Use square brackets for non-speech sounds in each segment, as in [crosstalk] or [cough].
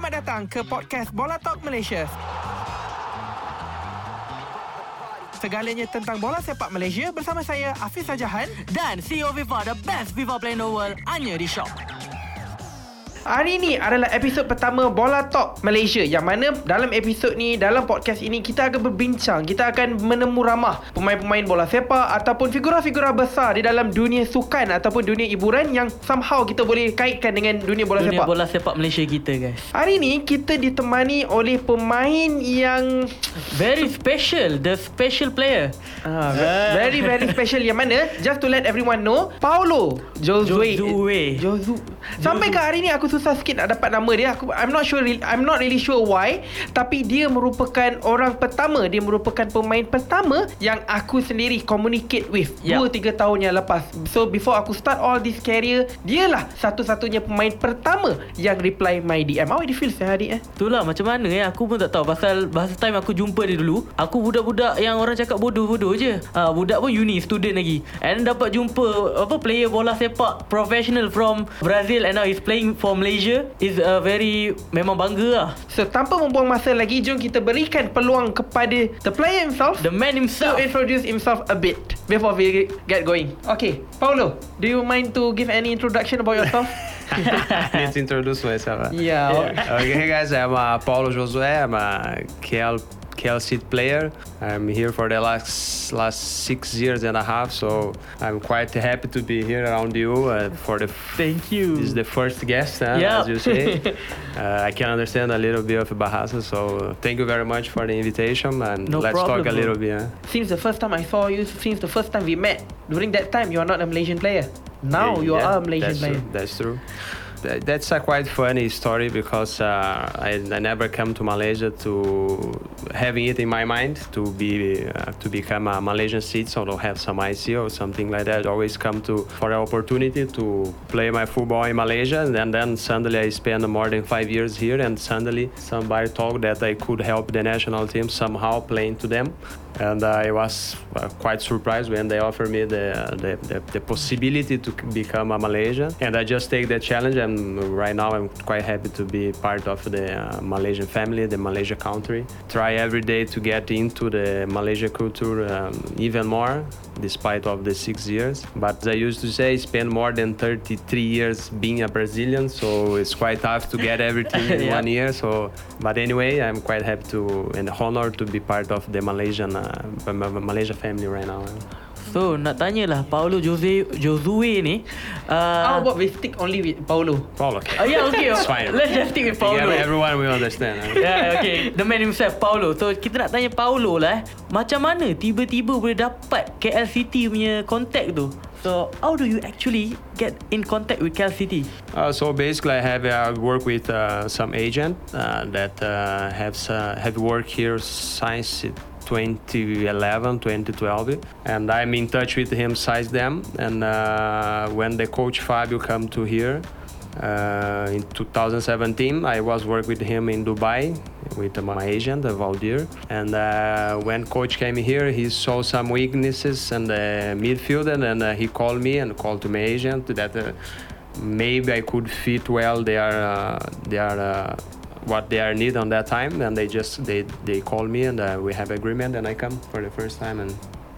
Selamat datang ke podcast Bola Talk Malaysia. Segalanya tentang bola sepak Malaysia bersama saya Hafiz Sajahan. Dan CEO FIFA, the best FIFA player in the world, hanya di Shop. Hari ini adalah episod pertama Bola Talk Malaysia Yang mana dalam episod ni, dalam podcast ini Kita akan berbincang, kita akan menemu ramah Pemain-pemain bola sepak Ataupun figura-figura besar di dalam dunia sukan Ataupun dunia hiburan Yang somehow kita boleh kaitkan dengan dunia bola Dunia sepak bola sepak Malaysia kita guys. Hari ini kita ditemani oleh pemain yang Very special, the special player. Ah, very very special yang mana just to let everyone know Paulo Josue Josue. Josu Sampai ke hari ni aku susah sikit nak dapat nama dia. Aku I'm not sure I'm not really sure why tapi dia merupakan orang pertama dia merupakan pemain pertama yang aku sendiri communicate with Yep. 2 3 tahun yang lepas. So before aku start all this career dialah satu-satunya pemain pertama yang reply my DM how it feels ya adik eh? Itulah macam mana ya Aku pun tak tahu. Pasal bahasa time aku jumpa dia dulu Aku budak-budak yang orang cakap bodoh-bodoh je. Uh, Budak pun uni Student lagi. And dapat jumpa Apa player bola sepak Professional from Brazil And now he's playing Malaysia Is a very Memang bangga lah So tanpa membuang masa lagi Jom kita berikan peluang kepada The player himself The man to himself introduce himself a bit before we get going. Okay, Paulo, do you mind to give any introduction about yourself? [laughs] To introduce myself. huh? yeah. Okay, guys, I'm uh, Paulo Josué. I'm a KL City player. I'm here for the last last six years and a half, so I'm quite happy to be here around you uh, for the. Thank you This is the first guest, huh, Yeah. as you say. [laughs] uh, I can understand a little bit of Bahasa, so thank you very much for the invitation, and No let's problem, talk a little bit. Huh? Since the first time I saw you, since the first time we met, during that time you are not a Malaysian player. Now you Yeah, are a Malaysian that's player. True. That's true. That- That's a quite funny story because uh, I, I never come to Malaysia to having it in my mind to be uh, to become a Malaysian citizen or have some IC or something like that. Always come to for an opportunity to play my football in Malaysia, and then, then suddenly I spend more than five years here, and suddenly somebody told that I could help the national team somehow playing to them and I was uh, quite surprised when they offered me the, the, the, the possibility to become a Malaysian. And I just take the challenge, and right now I'm quite happy to be part of the uh, Malaysian family, the Malaysia country. Try every day to get into the Malaysia culture um, even more, despite of the six years. But I used to say, spend more than 33 years being a Brazilian, so it's quite tough to get everything [laughs] in Yeah. one year. So, but anyway, I'm quite happy to and honored to be part of the Malaysian uh, Malaysia family right now. So nak tanyalah Paulo Jose Josue ni How uh, about we stick only with Paulo? Paul, okay. Oh yeah okay [laughs] It's fine. Let's just stick with Paulo Together, everyone will understand. huh? Yeah, okay. The man himself, Paulo. So, kita nak tanya Paulo lah eh. Macam mana tiba-tiba boleh dapat KL City punya contact tu? So, how do you actually get in contact with KL City? Uh, so basically, I have uh, worked with uh, some agent uh, that uh, have uh, have worked here since 2011, 2012, and I'm in touch with him since then. And uh, when the coach Fabio come to here uh, in 2017, I was work with him in Dubai with my agent, uh, Valdir. And uh, when coach came here, he saw some weaknesses in the midfield, and uh, he called me and called to my agent that. Uh, maybe I could fit well their their what they are need on that time and they just they they call me and uh, we have agreement and I come for the first time in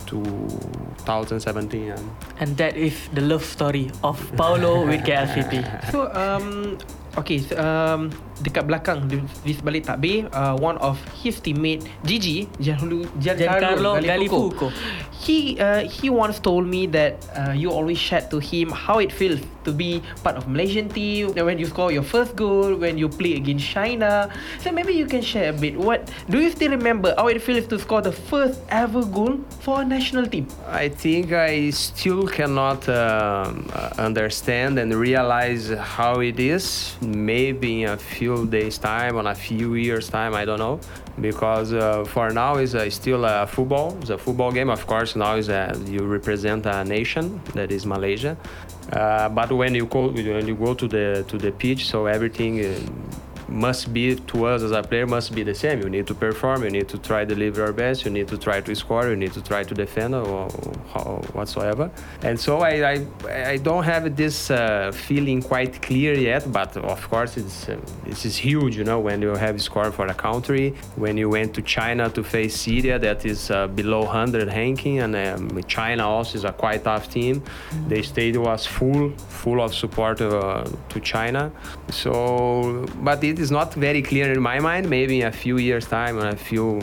2017 and And that is the love story of Paulo with KL City. [laughs] So um okay so, um dekat belakang di, di sebalik takbir uh, one of his teammate Gigi Giancarlo Giancarlo Gallifuco Gallifuco. he uh, he once told me that uh, you always shared to him how it feels to be part of Malaysian team when you score your first goal when you play against China so maybe you can share a bit what do you still remember how it feels to score the first ever goal for a national team I think I still cannot um, uh, understand and realize how it is. Maybe in a few days' time, on a few years' time, I don't know. Because uh, for now, it's uh, still a football. It's a football game. Of course, now is a, you represent a nation that is Malaysia. Uh, but when you go when you go to the to the pitch, so everything. Must be to us as a player must be the same. You need to perform. You need to try to deliver your best. You need to try to score. You need to try to defend or, or whatsoever. And so I I, I don't have this uh, feeling quite clear yet. But of course, it's uh, this is huge. You know, when you have scored for a country, when you went to China to face Syria, that is uh, below 100 ranking, and um, China also is a quite tough team. The stadium was full, full of support uh, to China. So, but it is not very clear in my mind. Maybe in a few years' time, or a few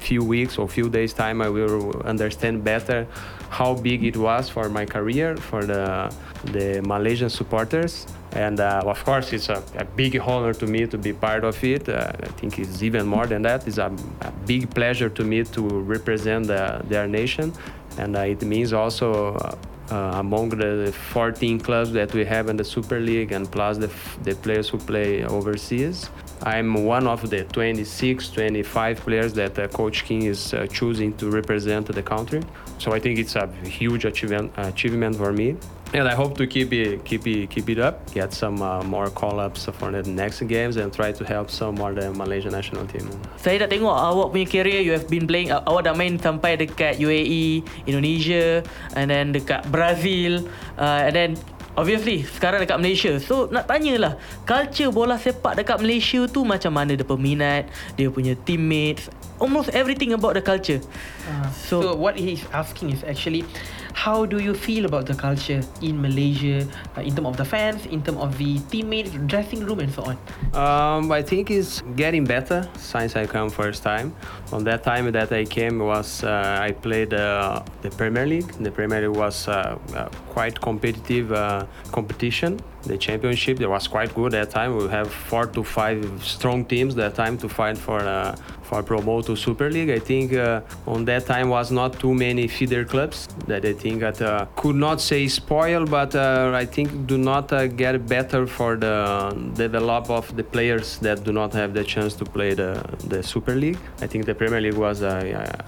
few weeks or few days' time, I will understand better how big it was for my career, for the the Malaysian supporters. And uh, of course, it's a, a, big honor to me to be part of it. Uh, I think it's even more than that. It's a, a big pleasure to me to represent the, their nation. And uh, it means also uh, among the 14 clubs that we have in the Super League and plus the, the players who play overseas. I'm one of the 26, 25 players that uh, Coach Kim is uh, choosing to represent the country. So I think it's a huge achievement, achievement for me. And I hope to keep it, keep it, keep it up, get some uh, more call-ups for the next games and try to help some more the Malaysia national team. Saya dah tengok awak punya career, you have been playing, uh, awak dah main sampai dekat UAE, Indonesia, and then dekat Brazil, uh, and then Obviously Sekarang dekat Malaysia. So nak tanyalah Culture bola sepak dekat Malaysia tu Macam mana? Dia peminat Dia punya teammates Almost everything about the culture. Uh, so, so what he's asking is actually how do you feel about the culture in Malaysia uh, in terms of the fans, in terms of the teammates, dressing room, and so on? Um, I think it's getting better since I come first time. On that time that I came was uh, I played uh, the Premier League. The Premier League was uh, uh, quite competitive uh, competition. The championship that was quite good at that time. We have four to five strong teams that time to fight for for promote to Super League. I think uh, on that time was not too many feeder clubs that I think that uh, could not say spoil, but uh, I think do not uh, get better for the develop of the players that do not have the chance to play the, the Super League. I think the Premier League was a,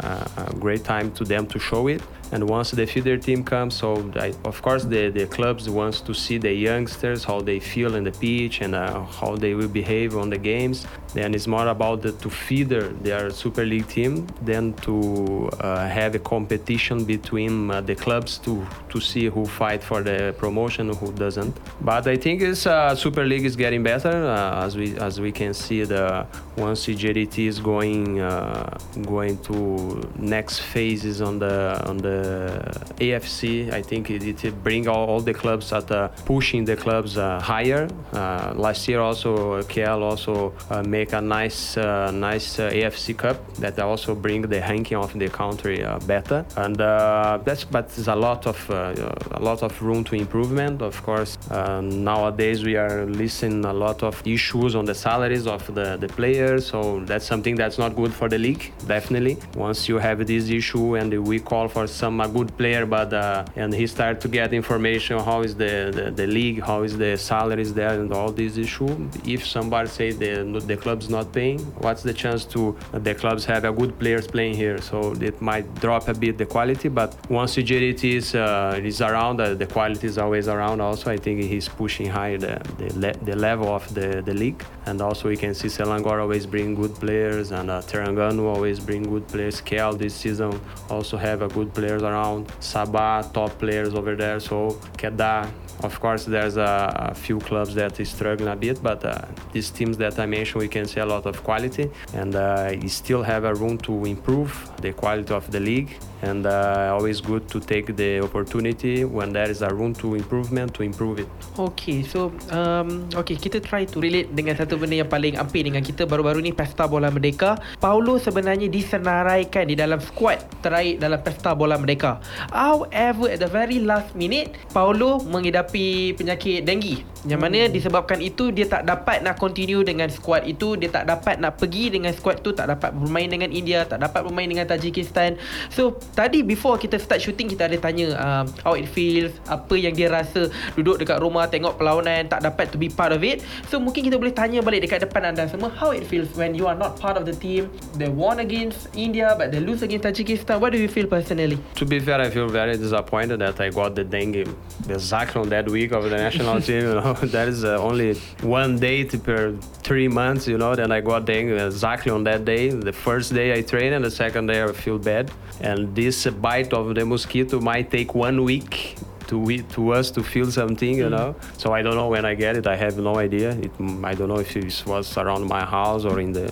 a, a great time to them to show it and once the feeder team comes so I, of course the, the clubs wants to see the youngsters how they feel in the pitch and uh, how they will behave on the games then it's more about the, to feeder their super league team then to uh, have a competition between uh, the clubs to to see who fight for the promotion who doesn't but i think it's uh, super league is getting better uh, as we as we can see the once JDT is going uh, going to next phases on the on the AFC. I think it, it bring all, all, the clubs at uh, pushing the clubs higher. Last year also KL also make a nice nice AFC Cup that also bring the ranking of the country uh, better. And uh, that's but there's a lot of uh, a lot of room to improvement. Of course, nowadays we are listening a lot of issues on the salaries of the, the players. So that's something that's not good for the league. Definitely, once you have this issue and we call for some a good player, but uh, and he started to get information how is the, the, the league, how is the salaries there, and all these issues. If somebody say the the club's not paying, what's the chance to the clubs have a good players playing here? So it might drop a bit the quality, but once JDT is uh, is around, uh, the quality is always around. Also, I think he's pushing higher the the, le- the level of the, the league, and also we can see Selangor always bring good players, and uh, Terengganu always bring good players. KL this season also have a good players around. Sabah, top players over there. So Kedah, of course, there's a, a few clubs that is struggling a bit, but uh, these teams that I mentioned, we can see a lot of quality, and uh, you still have a room to improve the quality of the league. and uh, always good to take the opportunity when there is a room to improvement to improve it. Okay, so um, okay kita try to relate dengan satu benda yang paling ampir dengan kita baru-baru ni Pesta Bola Merdeka. Paulo sebenarnya disenaraikan di dalam squad terakhir dalam Pesta Bola Merdeka. However, at the very last minute, Paulo mengidapi penyakit denggi. Yang mana hmm. disebabkan itu dia tak dapat nak continue dengan squad itu, dia tak dapat nak pergi dengan squad tu tak dapat bermain dengan India, tak dapat bermain dengan Tajikistan. So tadi before kita start shooting kita ada tanya um, how it feels, apa yang dia rasa duduk dekat rumah tengok perlawanan tak dapat to be part of it. So mungkin kita boleh tanya balik dekat depan anda semua how it feels when you are not part of the team. They won against India but they lose against Tajikistan. What do you feel personally? To be fair, I feel very disappointed that I got the dengue exactly on that week of the national [laughs] team. You know, [laughs] that is uh, only one date per three months. You know, then I got dengue exactly on that day. The first day I train, and the second day I feel bad. And this bite of the mosquito might take one week to we, to us to feel something, you know. So I don't know when I get it. I have no idea. It, I don't know if it was around my house or in the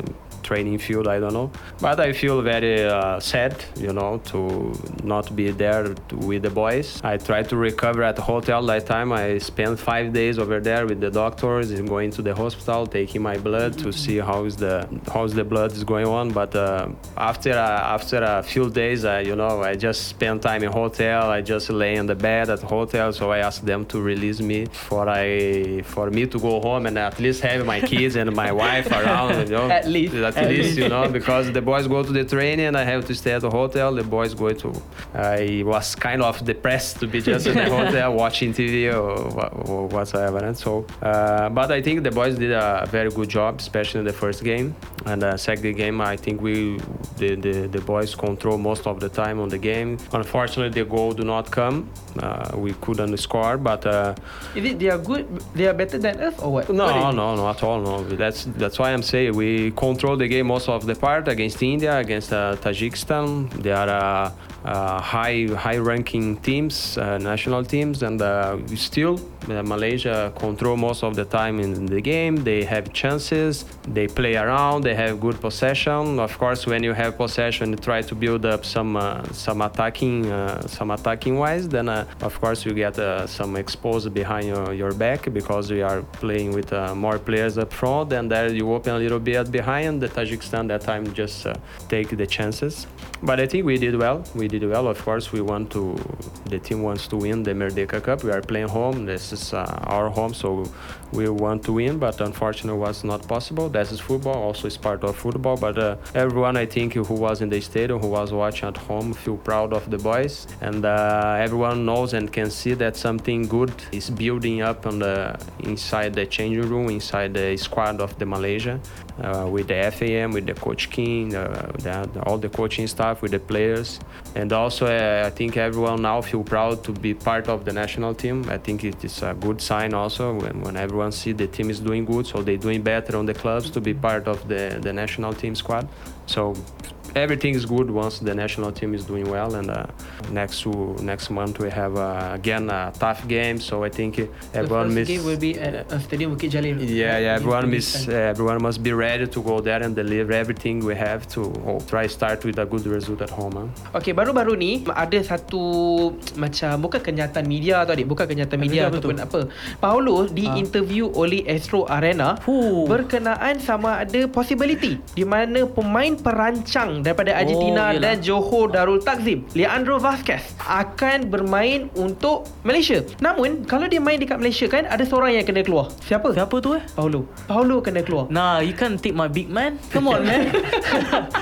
training field. I don't know, but I feel very uh, sad, you know, to not be there to, with the boys. I tried to recover at the hotel that time. I spent five days over there with the doctors, and going to the hospital, taking my blood to see how is the how's the blood is going on. But uh, after uh, after a few days, I, you know, I just spent time in hotel. I just lay in the bed at hotel. So I asked them to release me for I for me to go home and at least have my kids and my wife around. You know, [laughs] At least. at At least least. you know because the boys go to the training and I have to stay at the hotel. The boys go to. I was kind of depressed to be just in the [laughs] hotel watching TV or, or whatsoever. And so, uh, but I think the boys did a very good job, especially in the first game. And the second game, I think we the, the, the boys control most of the time on the game. Unfortunately, the goal do not come. Uh, we couldn't score, but. Uh, Is it they are good? They are better than us or what? no, What no, no, at all. No, that's that's why I'm saying we control the game most of the part against India, against uh, Tajikistan. They are uh, uh, high high ranking teams, uh, national teams, and uh, still uh, Malaysia control most of the time in the game. They have chances. They play around. They have good possession. Of course, when you have possession, you try to build up some uh, some attacking uh, some attacking wise. Then uh, of course you get uh, some exposed behind your, your back because we are playing with uh, more players up front. And there you open a little bit behind. The Tajikistan that time just uh, take the chances. But I think we did well. We did well. Of course, we want to. The team wants to win the Merdeka Cup. We are playing home. This is uh, our home, so we want to win. But unfortunately, was not possible. That is football. Also, it's part of football. But uh, everyone, I think, who was in the stadium, who was watching at home, feel proud of the boys, and uh, everyone knows and can see that something good is building up on the inside the changing room, inside the squad of the Malaysia, uh, with the FAM, with the coach Kim, uh, the, all the coaching staff, with the players, and also uh, I think everyone now feel proud to be part of the national team. I think it is a good sign also when, when everyone see the team is doing good, so they're doing better on the clubs to be part of the, the national team squad. So everything is good once the national team is doing well and uh, next to next month we have uh, again a tough game so i think everyone the miss first will be at uh, Stadium Bukit Jalil. yeah, yeah. Everyone miss. Pakistan. everyone must be ready to go there and deliver everything we have to oh, try start with a good result at home. Huh? Okey, baru-baru ni ada satu macam bukan kenyataan media tau adik, bukan kenyataan media tu? ataupun apa. Paulo di Ha. interview oleh Astro Arena Huh. berkenaan sama ada possibility di mana pemain perancang daripada Argentina Oh, yelah. dan Johor Darul Takzim, Leandro Vazquez akan bermain untuk Malaysia. Namun kalau dia main dekat Malaysia kan ada seorang yang kena keluar. Siapa? Siapa tu eh? Paulo. Paulo kena keluar. Nah, you can't take my big man. Come on, man.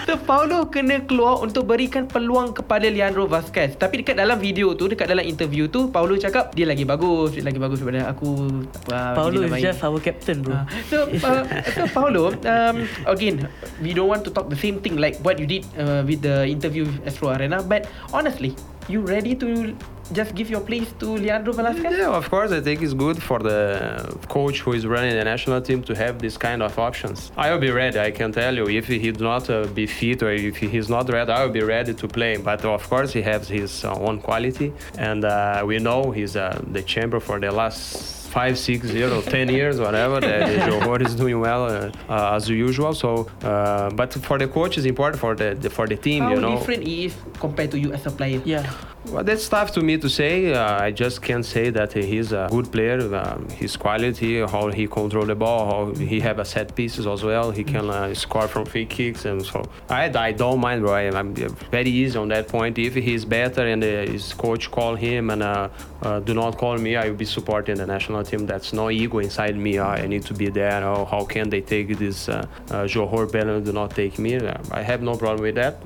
so [laughs] Paulo kena keluar untuk berikan peluang kepada Leandro Vazquez. Tapi dekat dalam video tu, dekat dalam interview tu, Paulo cakap dia lagi bagus, dia lagi bagus daripada aku. Apa, Paulo is just our captain, bro. Ah, so, uh, [laughs] so Paulo, um, again, we don't want to talk the same thing like what you did uh, with the interview with Astro Arena, but honestly, you ready to just give your place to Leandro Velasquez? Yeah, of course. I think it's good for the coach who is running the national team to have this kind of options. I will be ready. I can tell you if he do not uh, be fit or if he's not ready, I will be ready to play. But of course, he has his uh, own quality, and uh, we know he's uh, the champion for the last five, six years or ten years, whatever. The, the Johor is doing well uh, uh, as usual. So, uh, but for the coach, it's important for the, the for the team. How you know. different is compared to you as a player? Yeah. Well, that's tough to me to say. Uh, I just can't say that he's a good player. Um, his quality, how he control the ball, how he have a set pieces as well. He can uh, score from free kicks, and so I, I don't mind. I, I'm very easy on that point. If he's better and uh, his coach call him and uh, uh, do not call me, I will be supporting the national team. That's no ego inside me. I need to be there. How can they take this uh, uh, Johor Belen do not take me? I have no problem with that.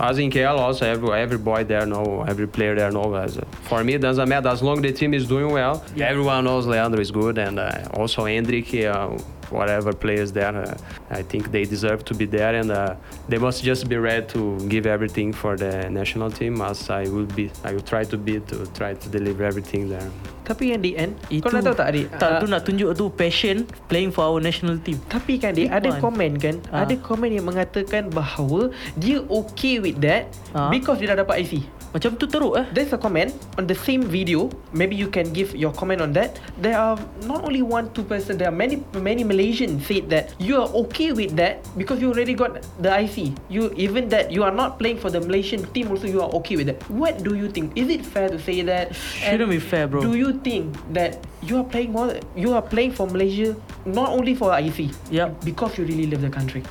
As in KL, also every every boy there know, every player there know. As, uh, for me, doesn't matter as long the team is doing well. Everyone knows Leandro is good, and uh, also Hendrik. Uh, whatever players there, uh, I think they deserve to be there, and uh, they must just be ready to give everything for the national team. As I will be, I will try to be to try to deliver everything there. Tapi yang di end Itu Kau nak tahu tak adik Tak Ah, tu nak tunjuk tu passion Playing for our national team Tapi kan dia ada one. komen kan Ah. Ada komen yang mengatakan bahawa Dia okay with that Ah. Because dia dah dapat IC Macam tu teruk eh There's a comment on the same video. Maybe you can give your comment on that. There are not only one, two person. There are many, many Malaysians said that you are okay with that because you already got the IC. You even that you are not playing for the Malaysian team. Also, you are okay with that. What do you think? Is it fair to say that? Shouldn't be fair, bro. Do you think that you are playing more? You are playing for Malaysia not only for IC. Yeah. Because you really love the country.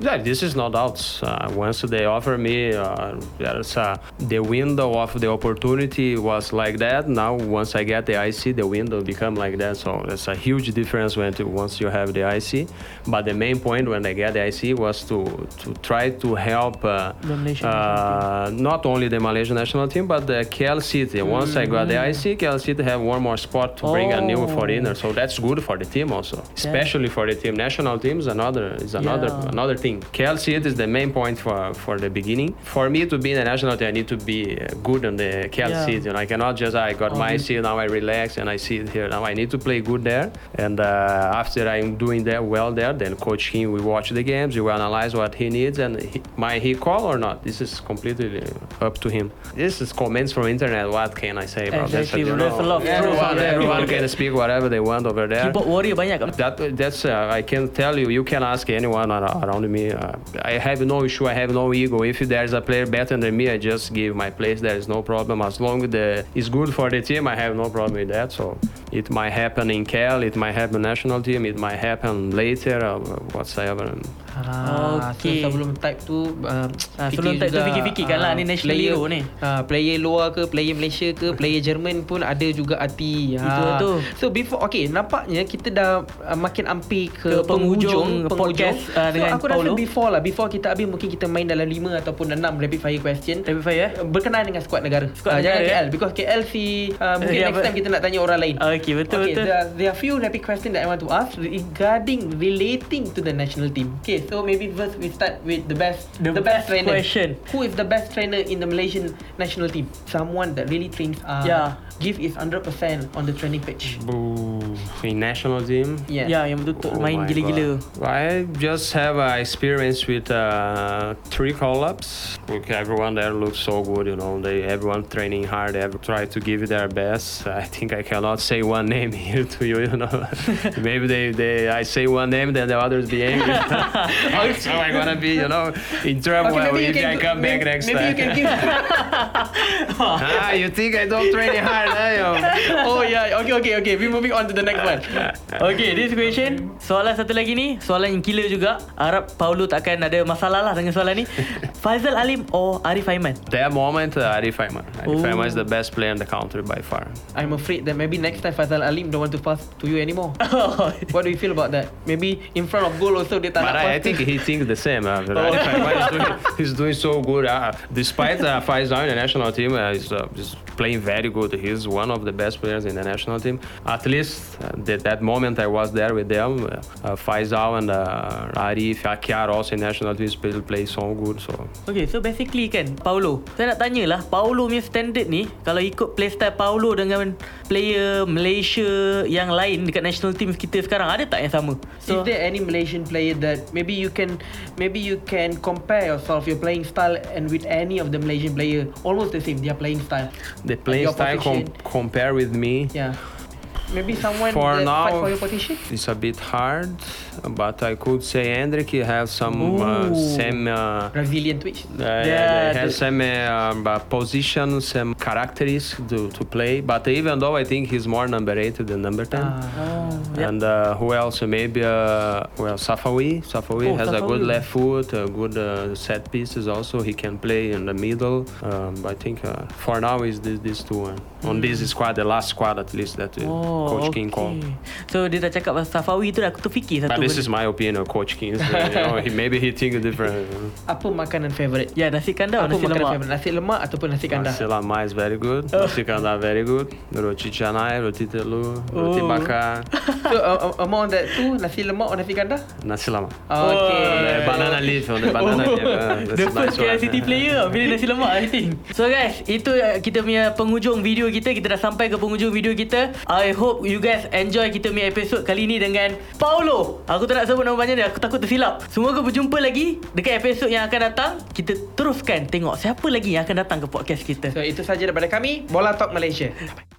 Yeah, this is no doubt. Uh, once they offer me, uh, there's, uh, the window of the opportunity was like that. Now, once I get the IC, the window become like that. So it's a huge difference when to, once you have the IC. But the main point when I get the IC was to to try to help uh, uh, not only the Malaysian national team but the KL City. Once I got the IC, KL City have one more spot to bring a new Oh. foreigner. So that's good for the team also, especially for the team. National team is another is another Yeah. another thing. KL City is the main point for for the beginning. For me to be in the national team, I need to be uh, good on the KL Yeah. Know, I cannot just I got my IC now I relax and I sit here. Now I need to play good there. And uh, after I'm doing that well there, then coach him. We watch the games. We analyze what he needs and he, my he call or not. This is completely up to him. This is comments from internet. What can I say, bro? Exactly, you bro. There's a lot of everyone, everyone can speak whatever they want over there. Keyboard warrior banyak kat That that's uh, I can tell you. You can ask anyone around me. Uh, I have no issue. I have no ego. If there's a player better than me, I just give my place. There is no problem. As long as the it's good for the team, I have no problem with that. So it might happen in KL. It might happen national team. It might happen later. or whatsoever. Ah, Okey. so sebelum type tu uh, Ah, sebelum type tu fikir-fikirkan lah, ni national player, hero ni. ah, player luar ke Player Malaysia ke Player Jerman pun ada juga hati Itu Ah. tu. So before Okay nampaknya Kita dah uh, Makin ampi ke, Ke penghujung podcast, ah, so, dengan Aku rasa Paulo. before lah Before kita habis Mungkin kita main dalam 5 Ataupun 6 rapid fire question Rapid fire eh Berkenaan dengan skuad negara Skuad Ah, negara, Jangan eh? KL Because KL si uh, [laughs] Mungkin Ya, next time kita nak tanya orang lain Okay betul okay, betul There, there are few rapid questions that I want to ask regarding relating to the national team. Okay, so maybe first we start with the best, The best trainer. question. Who is the best trainer in the Malaysian national team? Someone that really trains. Uh, Yeah. Give is 100% on the training pitch. Boo. In national team. Yeah. Ya yang betul-betul Oh main my gila-gila I just have uh, experience with uh, three call-ups. Look, everyone there looks so good, you know. They everyone training hard, every try to give their best. [laughs] I think I cannot say one name [laughs] here to you, you know. [laughs] Maybe they, they I say one name, then the others be angry. How am I gonna be, you know, in trouble if I come back maybe, next maybe time? you can give. [laughs] ah, you think I don't train hard, eh? [laughs] oh yeah. Okay, okay, okay. We moving on to the next one. Okay this question Soalan satu lagi ni Soalan yang killer juga Harap Paulo takkan ada masalah lah Dengan soalan ni Faisal Halim Or Arif Aiman That moment, uh, Arif Aiman. Arif Oh. Aiman is the best player in the country by far. I'm afraid that maybe next time Faisal Halim don't want to pass to you anymore. [laughs] What do you feel about that? Maybe in front of goal also dia tak But I, I think he thinks the same. Uh, [laughs] Arif Aiman is doing, he's doing so good. Uh, despite uh, Faisal in the national team, uh, he's, uh, he's playing very good. He's one of the best players in the national team. At least uh, that, that moment I was there with them, uh, uh, Faisal and uh, Arif, Akhyar also in national team still play so good. So Okay so basically kan Paulo. Saya nak tanyalah Paulo punya standard ni Kalau ikut playstyle Paulo Dengan player Malaysia Yang lain Dekat national team kita sekarang Ada tak yang sama? Is there any Malaysian player that maybe you can maybe you can compare yourself your playing style and with any of the Malaysian player? Almost the same their playing style. The playing style com- compare with me. yeah maybe someone For now- for? It's a bit hard, but I could say Endrick has some uh, same. Uh, Brazilian Twitch. Uh, Yeah, has some uh, uh, position, some characteristics to, to play. But even though I think he's more number eight than number ten. Ah. Oh, yeah. And uh, who else? Maybe uh, well Safawi. Safawi Oh, has a good left foot, a good uh, set pieces. Also, he can play in the middle. Um, I think uh, for now is this these two. On this squad, the last squad at least that uh, Oh, Coach okay. King called. So dia dah cakap pasal Safawi tu dah aku terfikir satu But this benda. is my opinion, Coach King. So, you know, he, maybe he think different. Apa makanan favourite? Ya nasi kandar Apa nasi lemak. favourite? Nasi lemak ataupun nasi kandar? Nasi lama is very good. Nasi kandar very good. Roti canai, roti telur, roti Oh. bakar. [laughs] so uh, among that two, nasi lemak or nasi kandar? Nasi lama. Okay. The banana leaf, the banana leaf. uh, The nice first one. KLCT player Pilih nasi lemak I think So guys Itu uh, kita punya penghujung video kita Kita dah sampai ke penghujung video kita I hope you guys enjoy kita punya episod kali ni dengan Paulo. Aku tak nak sebut nama banyak dia Aku takut tersilap. Semoga berjumpa lagi Dekat episod yang akan datang. Kita teruskan tengok Siapa lagi yang akan datang ke podcast kita. So itu saja daripada kami. Bola Talk Malaysia. Bye-bye.